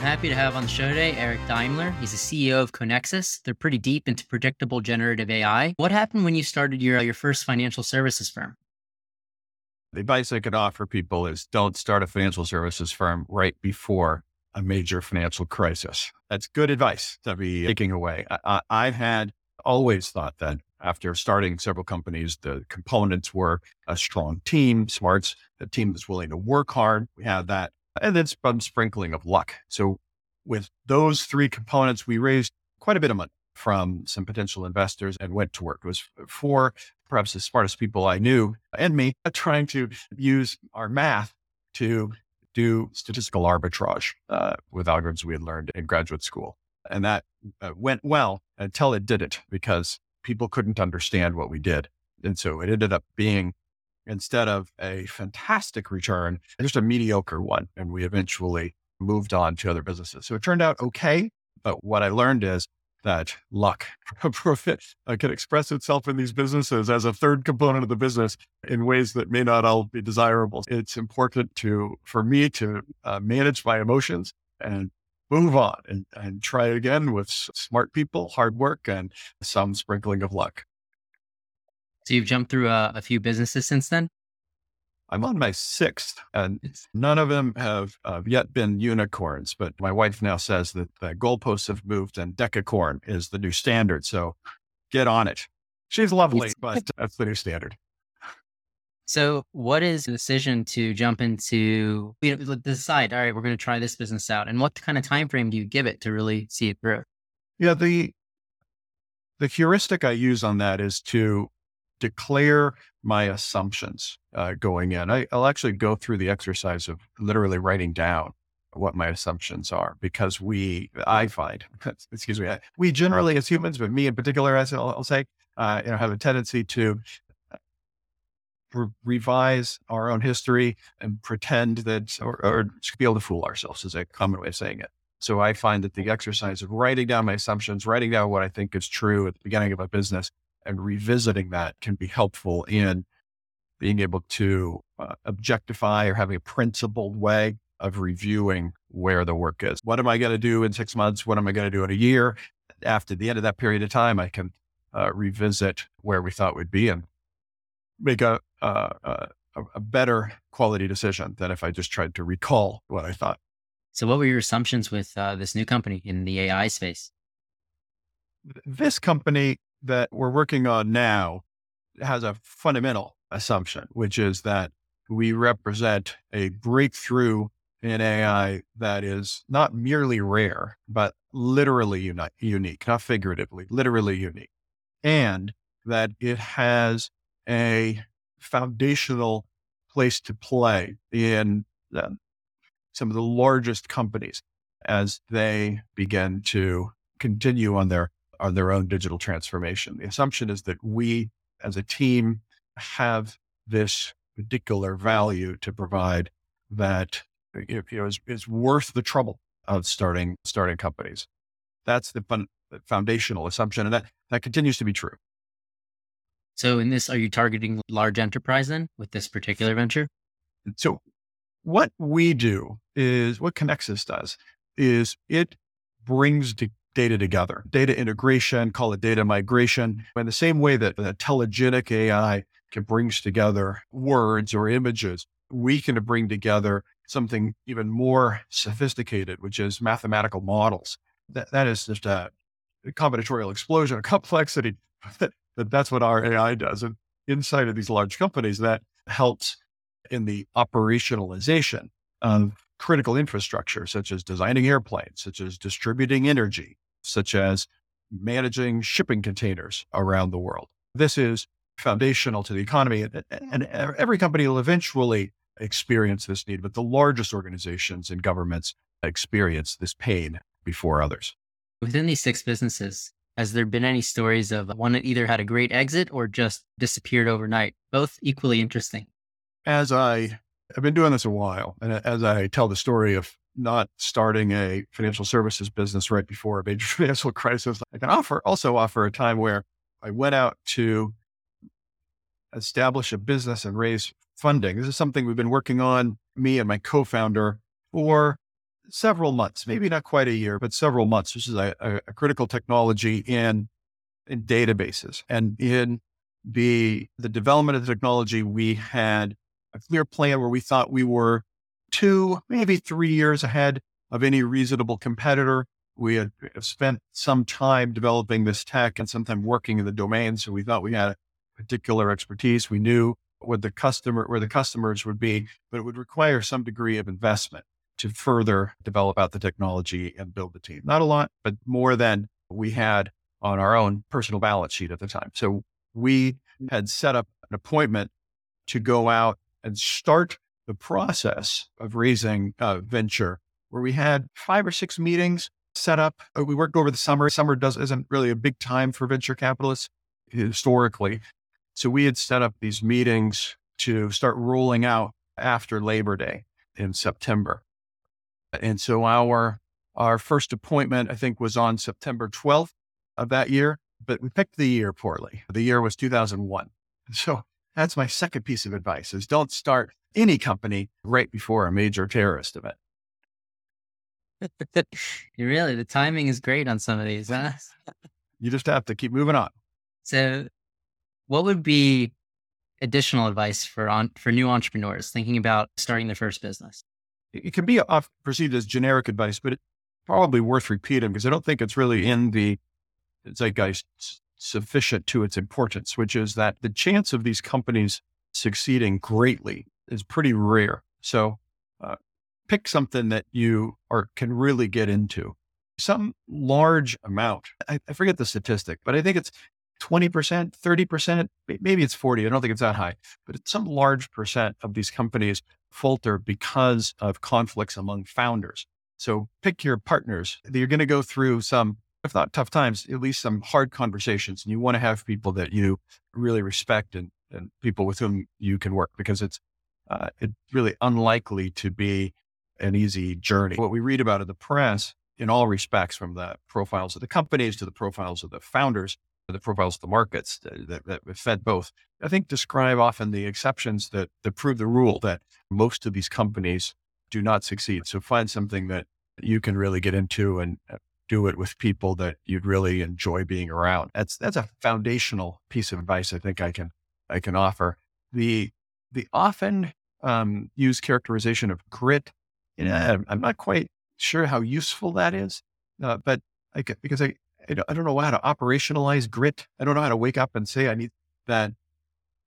I'm happy to have on the show today Eric Daimler. He's the CEO of Conexus. They're pretty deep into predictable generative AI. What happened when you started your, your first financial services firm? The advice I could offer people is don't start a financial services firm right before a major financial crisis. That's good advice to be taking away. I, I, had always thought that after starting several companies, the components were a strong team, smarts, a team that's willing to work hard. We had that. And then some sprinkling of luck. So with those three components, we raised quite a bit of money from some potential investors and went to work. It was for perhaps the smartest people I knew and me trying to use our math to do statistical arbitrage uh, with algorithms we had learned in graduate school. And that uh, went well until it didn't because people couldn't understand what we did. And so it ended up being, instead of a fantastic return, just a mediocre one. And we eventually moved on to other businesses. So it turned out okay. But what I learned is that luck uh, can express itself in these businesses as a third component of the business in ways that may not all be desirable. It's important to, for me to uh, manage my emotions and move on and, and try again with smart people, hard work, and some sprinkling of luck. So you've jumped through a, a few businesses since then? I'm on my sixth, and none of them have uh, yet been unicorns. But my wife now says that the goalposts have moved and decacorn is the new standard. So get on it. She's lovely, but that's the new standard. So, what is the decision to jump into you know, decide? All right, we're going to try this business out, and what kind of time frame do you give it to really see it through? Yeah, the the heuristic I use on that is to declare my assumptions uh, going in. I, will actually go through the exercise of literally writing down what my assumptions are because we, I find, excuse me, we generally as humans, but me in particular, as I'll, I'll say, uh, you know, have a tendency to uh, re- revise our own history and pretend that, or, or be able to fool ourselves is a common way of saying it. So I find that the exercise of writing down my assumptions, writing down what I think is true at the beginning of a business and revisiting that can be helpful in being able to uh, objectify or having a principled way of reviewing where the work is. What am I going to do in six months? What am I going to do in a year? After the end of that period of time, I can uh, revisit where we thought we'd be and make a, uh, a, a better quality decision than if I just tried to recall what I thought. So, what were your assumptions with uh, this new company in the AI space? This company that we're working on now has a fundamental assumption, which is that we represent a breakthrough in AI that is not merely rare, but literally uni- unique, not figuratively, literally unique. And that it has a foundational place to play in the, some of the largest companies as they begin to continue on their on their own digital transformation. The assumption is that we as a team have this particular value to provide that you know, is, is worth the trouble of starting starting companies. That's the, fun, foundational assumption, and that that continues to be true. So, in this, are you targeting large enterprise then with this particular venture? So, what we do is what Conexus does is it brings to data together, data integration, call it data migration. In the same way that the telegenic AI can brings together words or images, we can bring together something even more sophisticated, which is mathematical models. That, that is just a combinatorial explosion of complexity. that, that's what our AI does. And inside of these large companies, that helps in the operationalization of critical infrastructure, such as designing airplanes, such as distributing energy, such as managing shipping containers around the world. This is foundational to the economy, and, and every company will eventually experience this need, but the largest organizations and governments experience this pain before others. Within these six businesses, has there been any stories of one that either had a great exit or just disappeared overnight? Both equally interesting. As I have been doing this a while, and as I tell the story of not starting a financial services business right before a major financial crisis. I can offer also offer a time where I went out to establish a business and raise funding. This is something we've been working on, me and my co-founder, for several months, maybe not quite a year, but several months. This is a, a, a critical technology in in databases and in the the development of the technology. We had a clear plan where we thought we were two, maybe three years ahead of any reasonable competitor. We had spent some time developing this tech and some time working in the domain. So we thought we had a particular expertise. We knew what the customer, where the customers would be, but it would require some degree of investment to further develop out the technology and build the team. Not a lot, but more than we had on our own personal balance sheet at the time. So we had set up an appointment to go out and start the process of raising a venture where we had five or six meetings set up. Uh, we worked over the summer. Summer does isn't really a big time for venture capitalists historically. So we had set up these meetings to start rolling out after Labor Day in September. And so our our first appointment, I think, was on September 12th of that year, but we picked the year poorly. The year was 2001. So that's my second piece of advice is don't start any company right before a major terrorist event. really, the timing is great on some of these, huh? you just have to keep moving on. So, what would be additional advice for on, for new entrepreneurs thinking about starting their first business? It can be off, perceived as generic advice, but it's probably worth repeating because I don't think it's really in the zeitgeist sufficient to its importance, which is that the chance of these companies succeeding greatly is pretty rare. So uh, pick something that you are can really get into. Some large amount. I, I forget the statistic, but I think it's 20%, 30%, maybe it's 40. I don't think it's that high, but it's some large percent of these companies falter because of conflicts among founders. So pick your partners. You're going to go through some if not tough times, at least some hard conversations. And you want to have people that you really respect and, and people with whom you can work because it's uh, it's really unlikely to be an easy journey. What we read about in the press, in all respects, from the profiles of the companies to the profiles of the founders, to the profiles of the markets that, that, that fed both, I think describe often the exceptions that, that prove the rule that most of these companies do not succeed. So find something that you can really get into and uh, do it with people that you'd really enjoy being around. That's that's a foundational piece of advice I think I can I can offer. The the often um, used characterization of grit, you know, I'm not quite sure how useful that is, uh, but I, because I I don't know how to operationalize grit. I don't know how to wake up and say I need that.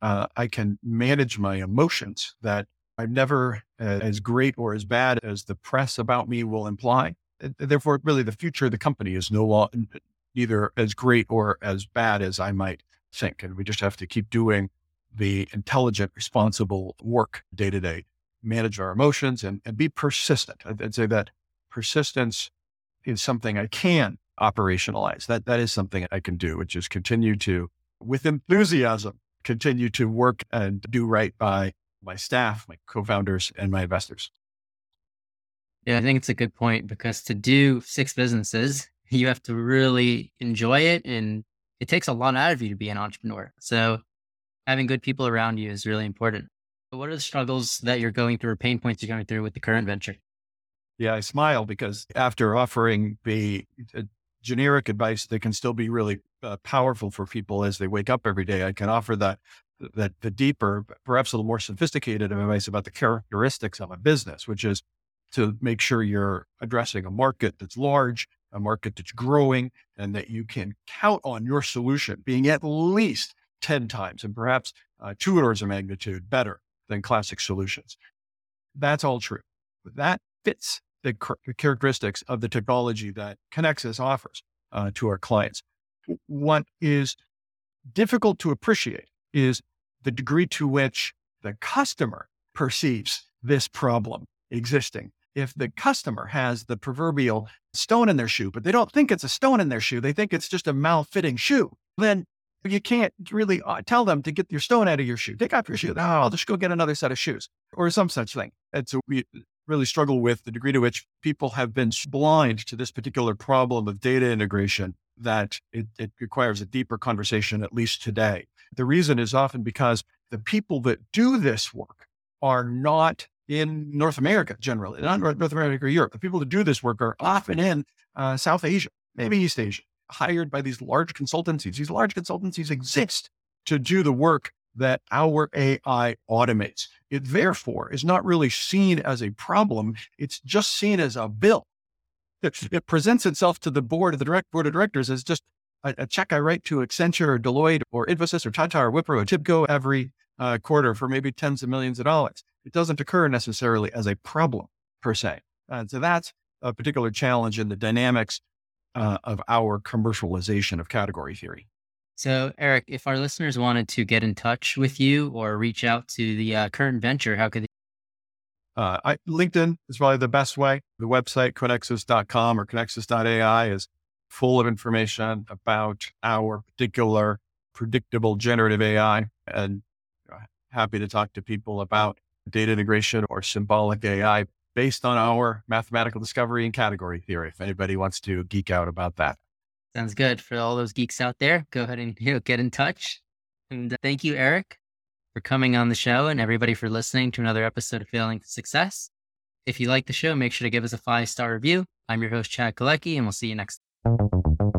Uh, I can manage my emotions. That I'm never uh, as great or as bad as the press about me will imply therefore, really, the future of the company is no longer either as great or as bad as I might think. And we just have to keep doing the intelligent, responsible work day to day, manage our emotions and, and be persistent. I'd, I'd say that persistence is something I can operationalize. That that is something I can do, which is continue to, with enthusiasm, continue to work and do right by my staff, my co-founders, and my investors. Yeah, I think it's a good point because to do six businesses, you have to really enjoy it and it takes a lot out of you to be an entrepreneur. So having good people around you is really important. But what are the struggles that you're going through or pain points you're going through with the current venture? Yeah, I smile because after offering the uh, generic advice that can still be really uh, powerful for people as they wake up every day, I can offer that that the deeper, perhaps a little more sophisticated advice about the characteristics of a business, which is to make sure you're addressing a market that's large, a market that's growing, and that you can count on your solution being at least 10 times and perhaps uh, two orders of magnitude better than classic solutions. That's all true. That fits the, the characteristics of the technology that Conexus offers uh, to our clients. What is difficult to appreciate is the degree to which the customer perceives this problem existing if the customer has the proverbial stone in their shoe, but they don't think it's a stone in their shoe, they think it's just a malfitting shoe, then you can't really uh, tell them to get your stone out of your shoe. Take off your shoe. Oh, I'll just go get another set of shoes or some such thing. And so we really struggle with the degree to which people have been blind to this particular problem of data integration that it, it requires a deeper conversation, at least today. The reason is often because the people that do this work are not in North America generally, not North America or Europe. The people who do this work are often in uh, South Asia, maybe East Asia, hired by these large consultancies. These large consultancies exist to do the work that our AI automates. It therefore is not really seen as a problem. It's just seen as a bill. It, it presents itself to the board, the direct board of directors as just a, a, check I write to Accenture or Deloitte or Infosys or Tata or Wipro or TIBCO every uh, quarter for maybe tens of millions of dollars. It doesn't occur necessarily as a problem per se. And so that's a particular challenge in the dynamics uh, of our commercialization of category theory. So, Eric, if our listeners wanted to get in touch with you or reach out to the uh, current venture, how could they? Uh, I, LinkedIn is probably the best way. The website, conexus.com or conexus.ai, is full of information about our particular predictable generative AI. And uh, happy to talk to people about data integration or symbolic AI based on our mathematical discovery and category theory. If anybody wants to geek out about that. Sounds good. For all those geeks out there, go ahead and you know, get in touch. And uh, thank you, Eric, for coming on the show and everybody for listening to another episode of Failing to Success. If you like the show, make sure to give us a five star review. I'm your host, Chad Kalecki, and we'll see you next time.